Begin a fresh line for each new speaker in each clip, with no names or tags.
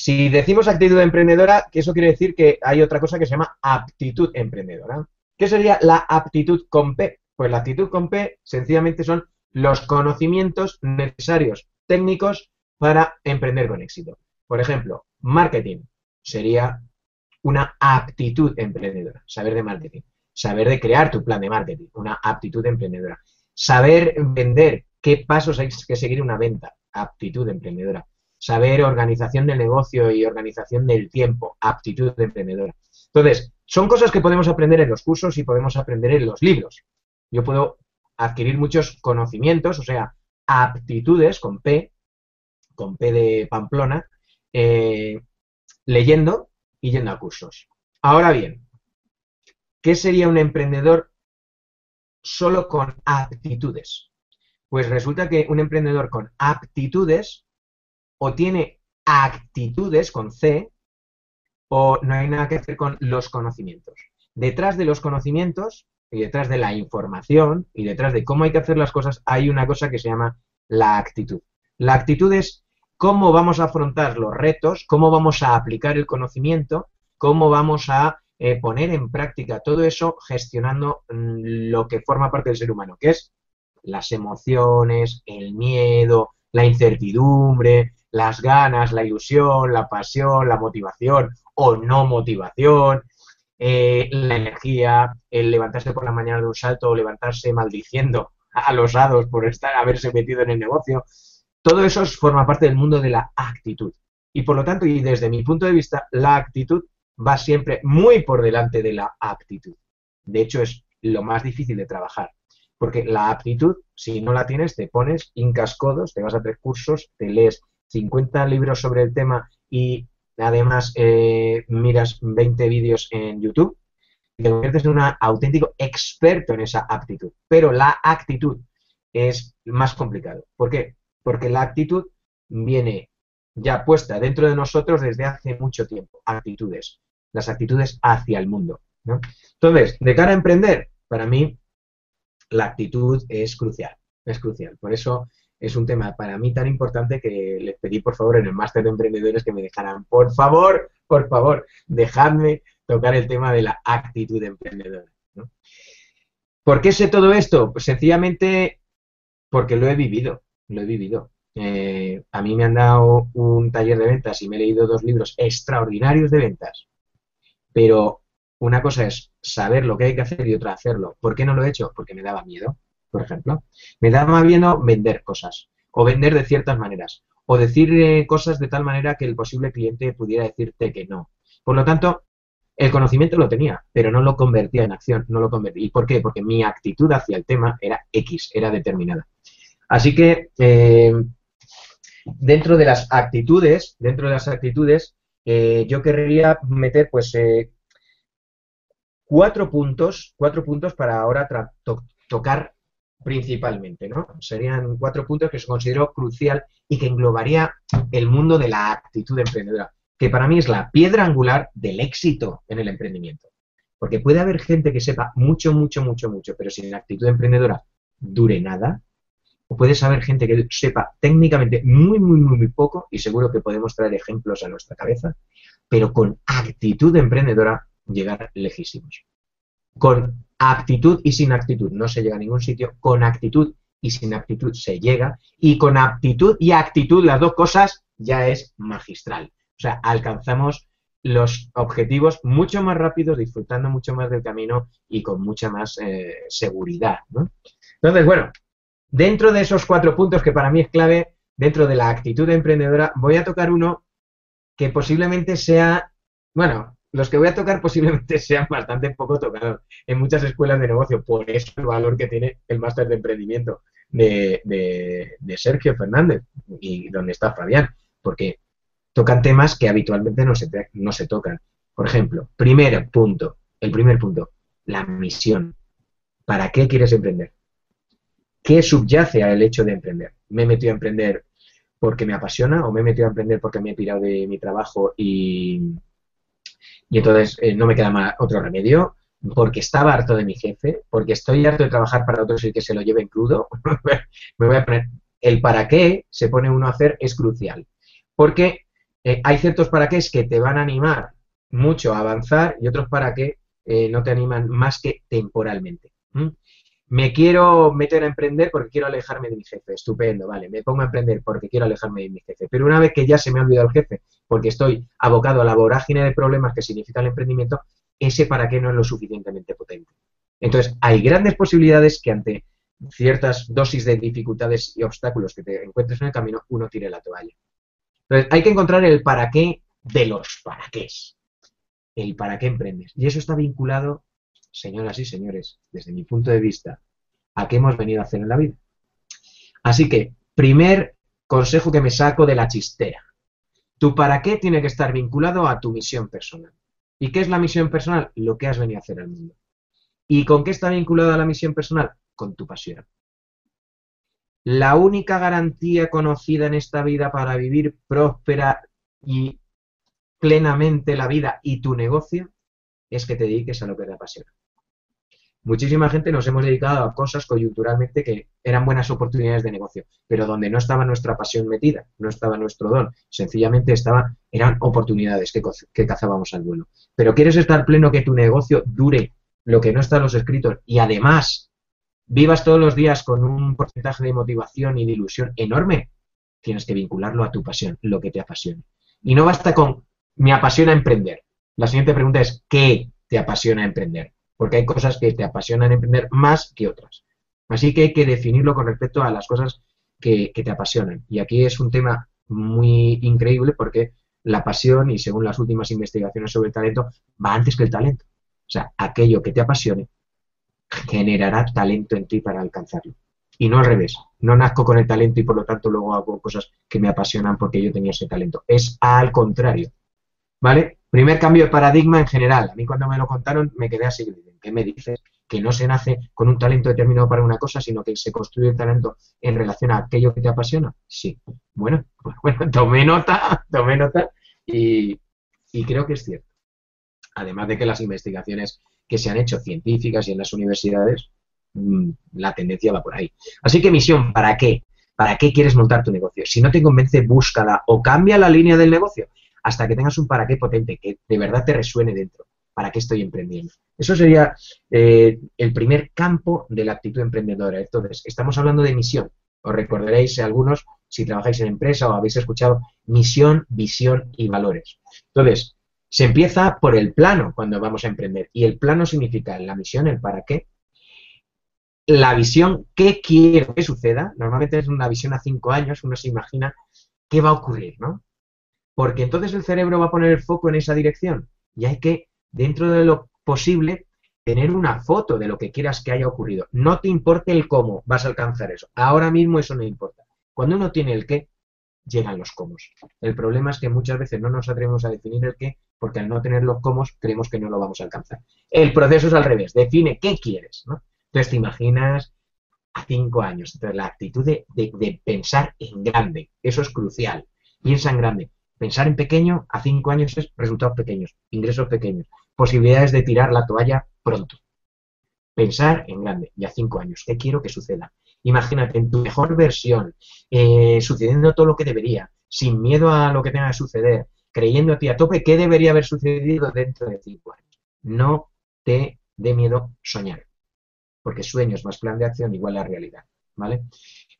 si decimos actitud emprendedora, que eso quiere decir que hay otra cosa que se llama aptitud emprendedora. ¿Qué sería la aptitud con P? Pues la aptitud con P sencillamente son los conocimientos necesarios técnicos para emprender con éxito. Por ejemplo, marketing sería una aptitud emprendedora, saber de marketing, saber de crear tu plan de marketing, una aptitud emprendedora, saber vender, qué pasos hay que seguir una venta, aptitud emprendedora, saber organización del negocio y organización del tiempo, aptitud emprendedora. Entonces, son cosas que podemos aprender en los cursos y podemos aprender en los libros. Yo puedo adquirir muchos conocimientos, o sea, aptitudes con P, con P de Pamplona, eh, leyendo y yendo a cursos. Ahora bien, ¿qué sería un emprendedor solo con aptitudes? Pues resulta que un emprendedor con aptitudes o tiene actitudes con C o no hay nada que hacer con los conocimientos. Detrás de los conocimientos y detrás de la información y detrás de cómo hay que hacer las cosas hay una cosa que se llama la actitud. La actitud es cómo vamos a afrontar los retos, cómo vamos a aplicar el conocimiento, cómo vamos a eh, poner en práctica todo eso gestionando mm, lo que forma parte del ser humano, que es las emociones, el miedo, la incertidumbre, las ganas, la ilusión, la pasión, la motivación o no motivación, eh, la energía, el levantarse por la mañana de un salto o levantarse maldiciendo a los hados por estar, haberse metido en el negocio. Todo eso forma parte del mundo de la actitud. Y por lo tanto, y desde mi punto de vista, la actitud va siempre muy por delante de la aptitud. De hecho, es lo más difícil de trabajar. Porque la aptitud, si no la tienes, te pones, hincas codos, te vas a tres cursos, te lees 50 libros sobre el tema y además eh, miras 20 vídeos en YouTube te conviertes en un auténtico experto en esa aptitud. Pero la actitud es más complicado. ¿Por qué? Porque la actitud viene ya puesta dentro de nosotros desde hace mucho tiempo. Actitudes. Las actitudes hacia el mundo. Entonces, de cara a emprender, para mí la actitud es crucial. Es crucial. Por eso es un tema para mí tan importante que les pedí por favor en el máster de emprendedores que me dejaran, por favor, por favor, dejadme tocar el tema de la actitud emprendedora. ¿Por qué sé todo esto? Pues sencillamente porque lo he vivido, lo he vivido. Eh, a mí me han dado un taller de ventas y me he leído dos libros extraordinarios de ventas, pero una cosa es saber lo que hay que hacer y otra hacerlo. ¿Por qué no lo he hecho? Porque me daba miedo por ejemplo. Me daba miedo vender cosas, o vender de ciertas maneras, o decir eh, cosas de tal manera que el posible cliente pudiera decirte que no. Por lo tanto, el conocimiento lo tenía, pero no lo convertía en acción, no lo convertía. ¿Y por qué? Porque mi actitud hacia el tema era X, era determinada. Así que eh, dentro de las actitudes, dentro de las actitudes, eh, yo querría meter pues cuatro puntos, cuatro puntos para ahora tocar principalmente, ¿no? Serían cuatro puntos que se considero crucial y que englobaría el mundo de la actitud emprendedora, que para mí es la piedra angular del éxito en el emprendimiento. Porque puede haber gente que sepa mucho, mucho, mucho, mucho, pero sin actitud emprendedora dure nada. O puede haber gente que sepa técnicamente muy, muy, muy, muy poco, y seguro que podemos traer ejemplos a nuestra cabeza, pero con actitud emprendedora llegar lejísimos. Con aptitud y sin actitud no se llega a ningún sitio, con actitud y sin actitud se llega, y con aptitud y actitud, las dos cosas, ya es magistral. O sea, alcanzamos los objetivos mucho más rápidos, disfrutando mucho más del camino y con mucha más eh, seguridad. Entonces, bueno, dentro de esos cuatro puntos que para mí es clave, dentro de la actitud emprendedora, voy a tocar uno que posiblemente sea, bueno, los que voy a tocar posiblemente sean bastante poco tocados en muchas escuelas de negocio. Por eso el valor que tiene el máster de emprendimiento de, de, Sergio Fernández y donde está Fabián, porque tocan temas que habitualmente no se, no se tocan. Por ejemplo, primer punto, el primer punto, la misión. ¿Para qué quieres emprender? ¿Qué subyace al hecho de emprender? ¿Me he metido a emprender porque me apasiona o me he metido a emprender porque me he pirado de mi trabajo y, y entonces eh, no me queda más otro remedio, porque estaba harto de mi jefe, porque estoy harto de trabajar para otros y que se lo lleven crudo, me voy a poner, el para qué se pone uno a hacer es crucial. Porque Eh, hay ciertos para qué que te van a animar mucho a avanzar y otros para qué eh, no te animan más que temporalmente. Me quiero meter a emprender porque quiero alejarme de mi jefe. Estupendo, vale. Me pongo a emprender porque quiero alejarme de mi jefe. Pero una vez que ya se me ha olvidado el jefe, porque estoy abocado a la vorágine de problemas que significa el emprendimiento, ese para qué no es lo suficientemente potente. Entonces, hay grandes posibilidades que ante ciertas dosis de dificultades y obstáculos que te encuentres en el camino, uno tire la toalla. Entonces, hay que encontrar el para qué de los para qué. El para qué emprendes. Y eso está vinculado señoras y señores, desde mi punto de vista, a qué hemos venido a hacer en la vida. Así que, primer consejo que me saco de la chistera. Tu para qué tiene que estar vinculado a tu misión personal. ¿Y qué es la misión personal? Lo que has venido a hacer al mundo. ¿Y con qué está vinculada la misión personal? Con tu pasión. La única garantía conocida en esta vida para vivir próspera y plenamente la vida y tu negocio es que te dediques a lo que te apasiona muchísima gente nos hemos dedicado a cosas coyunturalmente que eran buenas oportunidades de negocio, pero donde no estaba nuestra pasión metida, no estaba nuestro don, sencillamente estaba, eran oportunidades que, cazábamos al vuelo. Pero quieres estar pleno que tu negocio dure lo que no está en los escritos y además vivas todos los días con un porcentaje de motivación y de ilusión enorme, tienes que vincularlo a tu pasión, lo que te apasiona. Y no basta con me apasiona emprender. La siguiente pregunta es ¿qué te apasiona emprender? Porque hay cosas que te apasionan emprender más que otras. Así que hay que definirlo con respecto a las cosas que, te apasionan. Y aquí es un tema muy increíble porque la pasión, y según las últimas investigaciones sobre el talento, va antes que el talento. O sea, aquello que te apasione generará talento en ti para alcanzarlo. Y no al revés. No nazco con el talento y por lo tanto luego hago cosas que me apasionan porque yo tenía ese talento. Es al contrario. ¿Vale? Primer cambio de paradigma en general. A mí cuando me lo contaron me quedé así. ¿Qué me dices? Que no se nace con un talento determinado para una cosa, sino que se construye el talento en relación a aquello que te apasiona. Sí. Bueno, pues bueno, tomé nota, tomé nota y, creo que es cierto. Además de que las investigaciones que se han hecho científicas y en las universidades, mm, la tendencia va por ahí. Así que misión, ¿para qué? ¿Para qué quieres montar tu negocio? Si no te convence, búscala o cambia la línea del negocio hasta que tengas un para qué potente, que de verdad te resuene dentro. ¿Para qué estoy emprendiendo? Eso sería eh, el primer campo de la actitud emprendedora. Entonces, estamos hablando de misión. Os recordaréis algunos, si trabajáis en empresa o habéis escuchado, misión, visión y valores. Entonces, se empieza por el plano cuando vamos a emprender. Y el plano significa la misión, el para qué. La visión, qué quiero que suceda. Normalmente es una visión a cinco años, uno se imagina qué va a ocurrir, ¿no? Porque entonces el cerebro va a poner el foco en esa dirección. Y hay que dentro de lo posible, tener una foto de lo que quieras que haya ocurrido. No te importe el cómo vas a alcanzar eso. Ahora mismo eso no importa. Cuando uno tiene el qué, llegan los cómo. El problema es que muchas veces no nos atrevemos a definir el qué, porque al no tener los cómo creemos que no lo vamos a alcanzar. El proceso es al revés. Define qué quieres. ¿no? Entonces te imaginas a cinco años. Entonces la actitud de, de pensar en grande. Eso es crucial. Piensa en grande. Pensar en pequeño a cinco años es resultados pequeños, ingresos pequeños, posibilidades de tirar la toalla pronto. Pensar en grande y a cinco años. ¿Qué quiero que suceda? Imagínate en tu mejor versión, eh, sucediendo todo lo que debería, sin miedo a lo que tenga que suceder, creyendo a ti tope, ¿qué debería haber sucedido dentro de cinco años? No te dé miedo soñar, porque sueños más plan de acción igual a realidad, ¿vale?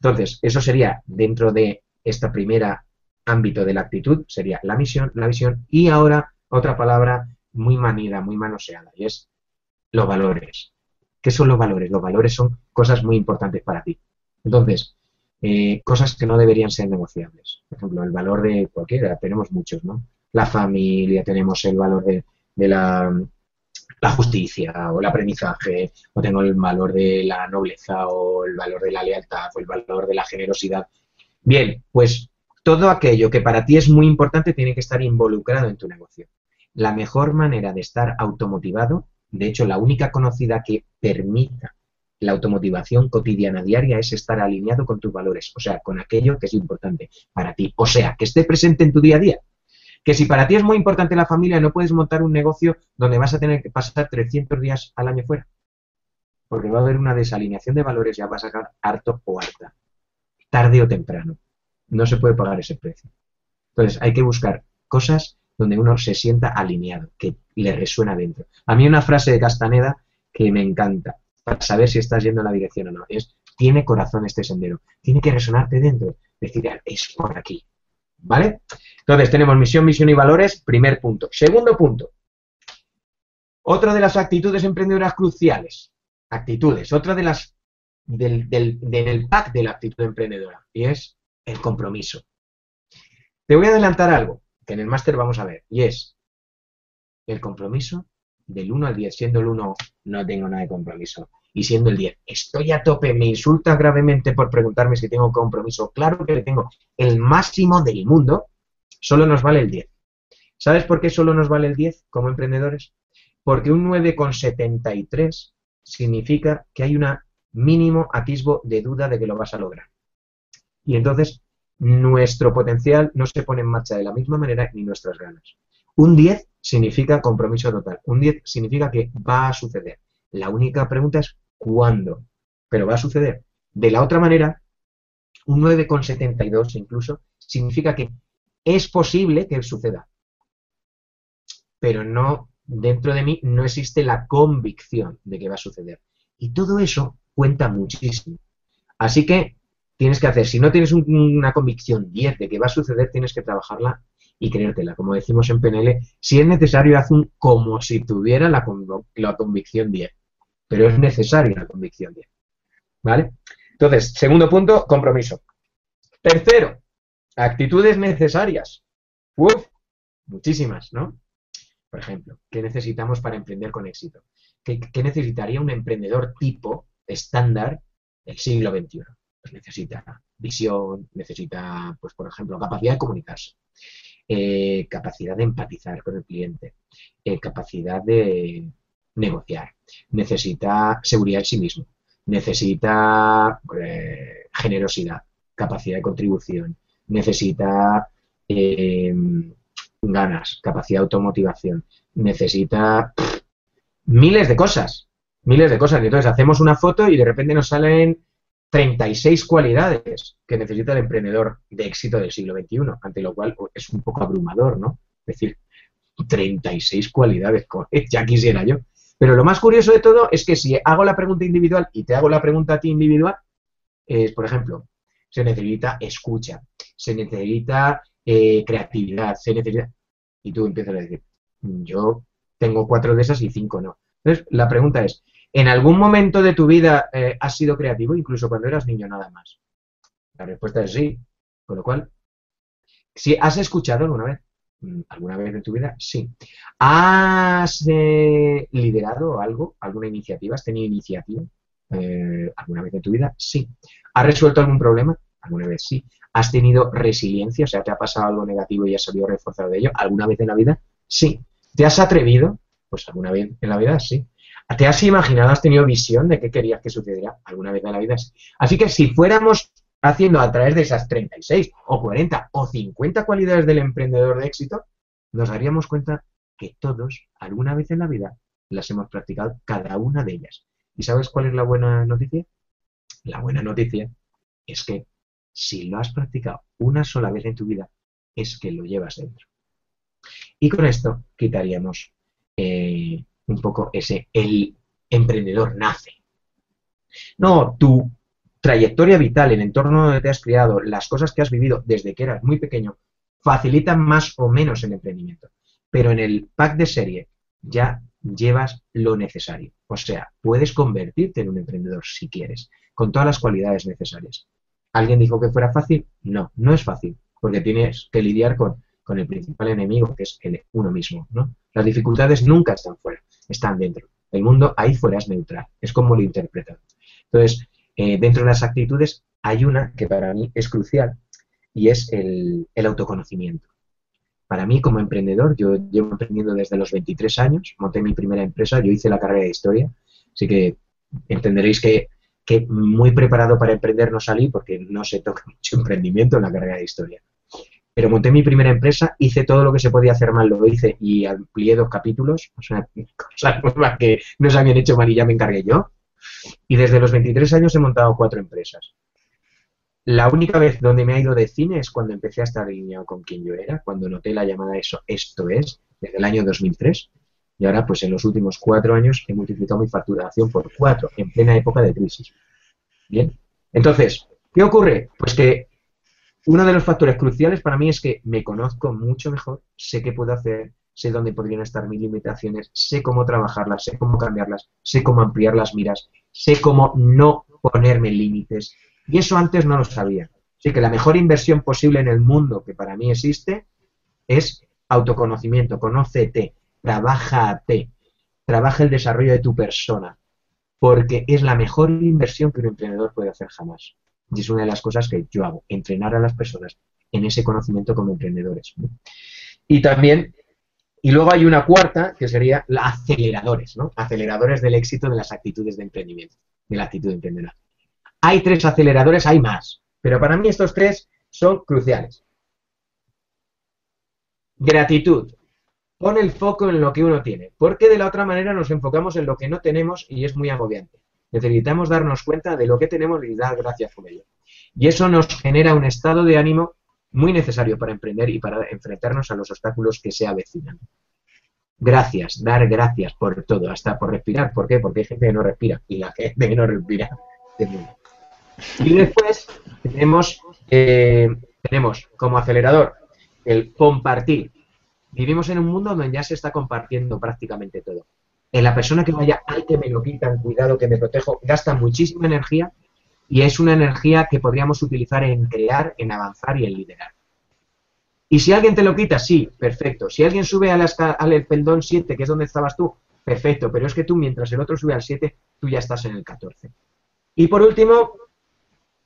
Entonces, eso sería dentro de esta primera ámbito de la actitud sería la misión, la visión y ahora otra palabra muy manida, muy manoseada y es los valores. ¿Qué son los valores? Los valores son cosas muy importantes para ti. Entonces, eh, cosas que no deberían ser negociables. Por ejemplo, el valor de cualquiera, tenemos muchos, ¿no? La familia, tenemos el valor de, la, la, justicia o el aprendizaje, o tengo el valor de la nobleza o el valor de la lealtad o el valor de la generosidad. Bien, pues todo aquello que para ti es muy importante tiene que estar involucrado en tu negocio. La mejor manera de estar automotivado, de hecho la única conocida que permita la automotivación cotidiana diaria es estar alineado con tus valores, o sea, con aquello que es importante para ti. O sea, que esté presente en tu día a día. Que si para ti es muy importante la familia, no puedes montar un negocio donde vas a tener que pasar 300 días al año fuera. Porque va a haber una desalineación de valores, ya vas a sacar harto o harta. Tarde o temprano no se puede pagar ese precio. Entonces hay que buscar cosas donde uno se sienta alineado, que le resuena dentro. A mí una frase de Castaneda que me encanta para saber si estás yendo en la dirección o no es tiene corazón este sendero, tiene que resonarte dentro, decir es por aquí, ¿vale? Entonces tenemos misión, misión y valores, primer punto. Segundo punto, otra de las actitudes emprendedoras cruciales, actitudes, otra de las del, del, pack de la actitud emprendedora, y es el compromiso. Te voy a adelantar algo en el máster vamos a ver, y es el compromiso del 1 al 10, siendo el 1 no tengo nada de compromiso, y siendo el 10 estoy a tope, me insulta gravemente por preguntarme si tengo compromiso, claro que le tengo el máximo del mundo, solo nos vale el 10. ¿Sabes por qué solo nos vale el 10 como emprendedores? Porque un 9,73 significa que hay un mínimo atisbo de duda de que lo vas a lograr. Y entonces nuestro potencial no se pone en marcha de la misma manera ni nuestras ganas. Un 10 significa compromiso total. Un 10 significa que va a suceder. La única pregunta es cuándo. Pero va a suceder. De la otra manera, un 9,72 incluso significa que es posible que suceda. Pero no, dentro de mí no existe la convicción de que va a suceder. Y todo eso cuenta muchísimo. Así que tienes que hacer, si no tienes una convicción 10 de que va a suceder, tienes que trabajarla y creértela. Como decimos en PNL, si es necesario, haz un como si tuviera la, la convicción 10. Pero es necesaria la convicción 10. ¿Vale? Entonces, segundo punto, compromiso. Tercero, actitudes necesarias. Uf, muchísimas, ¿no? Por ejemplo, ¿qué necesitamos para emprender con éxito? ¿Qué, qué necesitaría un emprendedor tipo estándar del siglo XXI? Necesita visión, necesita, pues por ejemplo, capacidad de comunicarse, eh, capacidad de empatizar con el cliente, eh, capacidad de negociar, necesita seguridad en sí mismo, necesita eh, generosidad, capacidad de contribución, necesita ganas, capacidad de automotivación, necesita miles de cosas, miles de cosas. Y entonces hacemos una foto y de repente nos salen 36 cualidades que necesita el emprendedor de éxito del siglo XXI, ante lo cual es un poco abrumador, ¿no? Es decir, 36 cualidades, ya quisiera yo. Pero lo más curioso de todo es que si hago la pregunta individual y te hago la pregunta a ti individual, es, por ejemplo, se necesita escucha, se necesita eh, creatividad, se necesita... Y tú empiezas a decir, yo tengo cuatro de esas y cinco no. Entonces, la pregunta es, ¿En algún momento de tu vida eh, has sido creativo, incluso cuando eras niño nada más? La respuesta es sí. Con lo cual, si has escuchado alguna vez, mm, alguna vez en tu vida, sí. ¿Has eh, liderado algo, alguna iniciativa? ¿Has tenido iniciativa eh, alguna vez en tu vida? Sí. ¿Has resuelto algún problema? Alguna vez sí. ¿Has tenido resiliencia? O sea, ¿te ha pasado algo negativo y has salido reforzado de ello? ¿Alguna vez en la vida? Sí. ¿Te has atrevido? Pues alguna vez en la vida sí. ¿Te has imaginado, has tenido visión de qué querías que sucediera alguna vez en la vida? Así que si fuéramos haciendo a través de esas 36 o 40 o 50 cualidades del emprendedor de éxito, nos daríamos cuenta que todos, alguna vez en la vida, las hemos practicado cada una de ellas. ¿Y sabes cuál es la buena noticia? La buena noticia es que si lo has practicado una sola vez en tu vida, es que lo llevas dentro. Y con esto quitaríamos eh, un poco ese, el emprendedor nace. No, tu trayectoria vital, el entorno donde te has criado, las cosas que has vivido desde que eras muy pequeño, facilitan más o menos el emprendimiento. Pero en el pack de serie ya llevas lo necesario. O sea, puedes convertirte en un emprendedor si quieres, con todas las cualidades necesarias. ¿Alguien dijo que fuera fácil? No, no es fácil, porque tienes que lidiar con, el principal enemigo, que es el, uno mismo. ¿no? Las dificultades nunca están fuera están dentro. El mundo ahí fuera es neutral, es como lo interpretan. Entonces, eh, dentro de las actitudes hay una que para mí es crucial y es el, autoconocimiento. Para mí, como emprendedor, yo llevo emprendiendo desde los 23 años, monté mi primera empresa, yo hice la carrera de historia, así que entenderéis que, que muy preparado para emprender no salí porque no se toca mucho emprendimiento en la carrera de historia. Pero monté mi primera empresa, hice todo lo que se podía hacer mal, lo hice y amplié dos capítulos, o sea, cosas nuevas que no se habían hecho mal y ya me encargué yo. Y desde los 23 años he montado cuatro empresas. La única vez donde me ha ido de cine es cuando empecé a estar alineado con quien yo era, cuando noté la llamada eso, esto es, desde el año 2003. Y ahora, pues en los últimos cuatro años he multiplicado mi facturación por cuatro, en plena época de crisis. Bien. Entonces, ¿qué ocurre? Pues que uno de los factores cruciales para mí es que me conozco mucho mejor, sé qué puedo hacer, sé dónde podrían estar mis limitaciones, sé cómo trabajarlas, sé cómo cambiarlas, sé cómo ampliar las miras, sé cómo no ponerme límites, y eso antes no lo sabía. Así que la mejor inversión posible en el mundo que para mí existe es autoconocimiento, conócete, trabájate, trabaja el desarrollo de tu persona, porque es la mejor inversión que un emprendedor puede hacer jamás. Y es una de las cosas que yo hago, entrenar a las personas en ese conocimiento como emprendedores. Y también, y luego hay una cuarta, que sería la aceleradores, ¿no? Aceleradores del éxito de las actitudes de emprendimiento, de la actitud de emprendedor. Hay tres aceleradores, hay más, pero para mí estos tres son cruciales. Gratitud. Pon el foco en lo que uno tiene, porque de la otra manera nos enfocamos en lo que no tenemos y es muy agobiante. Necesitamos darnos cuenta de lo que tenemos y dar gracias por ello. Y eso nos genera un estado de ánimo muy necesario para emprender y para enfrentarnos a los obstáculos que se avecinan. Gracias, dar gracias por todo, hasta por respirar. ¿Por qué? Porque hay gente que no respira y la gente que no respira. Y después tenemos, eh, tenemos como acelerador el compartir. Vivimos en un mundo donde ya se está compartiendo prácticamente todo. En la persona que vaya, ay que me lo quitan, cuidado que me protejo, gasta muchísima energía y es una energía que podríamos utilizar en crear, en avanzar y en liderar. Y si alguien te lo quita, sí, perfecto. Si alguien sube a la al pendón 7, que es donde estabas tú, perfecto. Pero es que tú, mientras el otro sube al 7, tú ya estás en el 14. Y por último,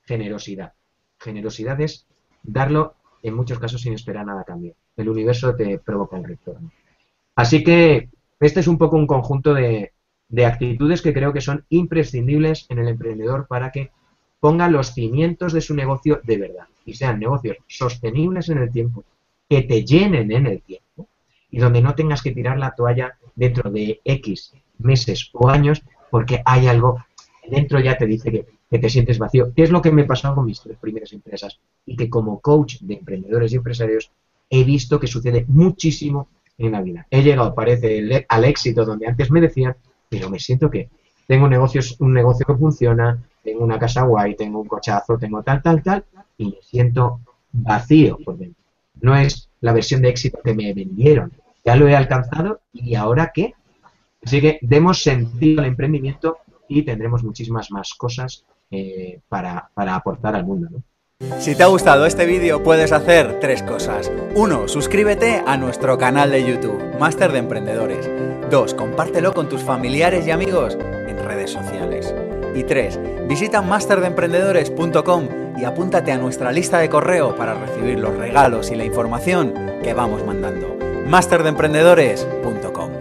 generosidad. Generosidad es darlo en muchos casos sin esperar nada a cambio. El universo te provoca el retorno. Así que este es un poco un conjunto de, actitudes que creo que son imprescindibles en el emprendedor para que ponga los cimientos de su negocio de verdad y sean negocios sostenibles en el tiempo, que te llenen en el tiempo y donde no tengas que tirar la toalla dentro de X meses o años porque hay algo dentro ya te dice que que te sientes vacío. ¿Qué es lo que me pasó con mis tres primeras empresas? Y que como coach de emprendedores y empresarios he visto que sucede muchísimo en la vida. He llegado, parece, al éxito donde antes me decían, pero me siento que tengo negocios, un negocio que funciona, tengo una casa guay, tengo un cochazo, tengo tal, tal, tal, y me siento vacío por dentro. No es la versión de éxito que me vendieron. Ya lo he alcanzado y ahora qué? Así que demos sentido al emprendimiento y tendremos muchísimas más cosas eh, para, aportar al mundo.
Si te ha gustado este vídeo puedes hacer tres cosas. Uno, suscríbete a nuestro canal de YouTube, Máster de Emprendedores. Dos, compártelo con tus familiares y amigos en redes sociales. Y tres, visita masterdeemprendedores.com y apúntate a nuestra lista de correo para recibir los regalos y la información que vamos mandando. masterdeemprendedores.com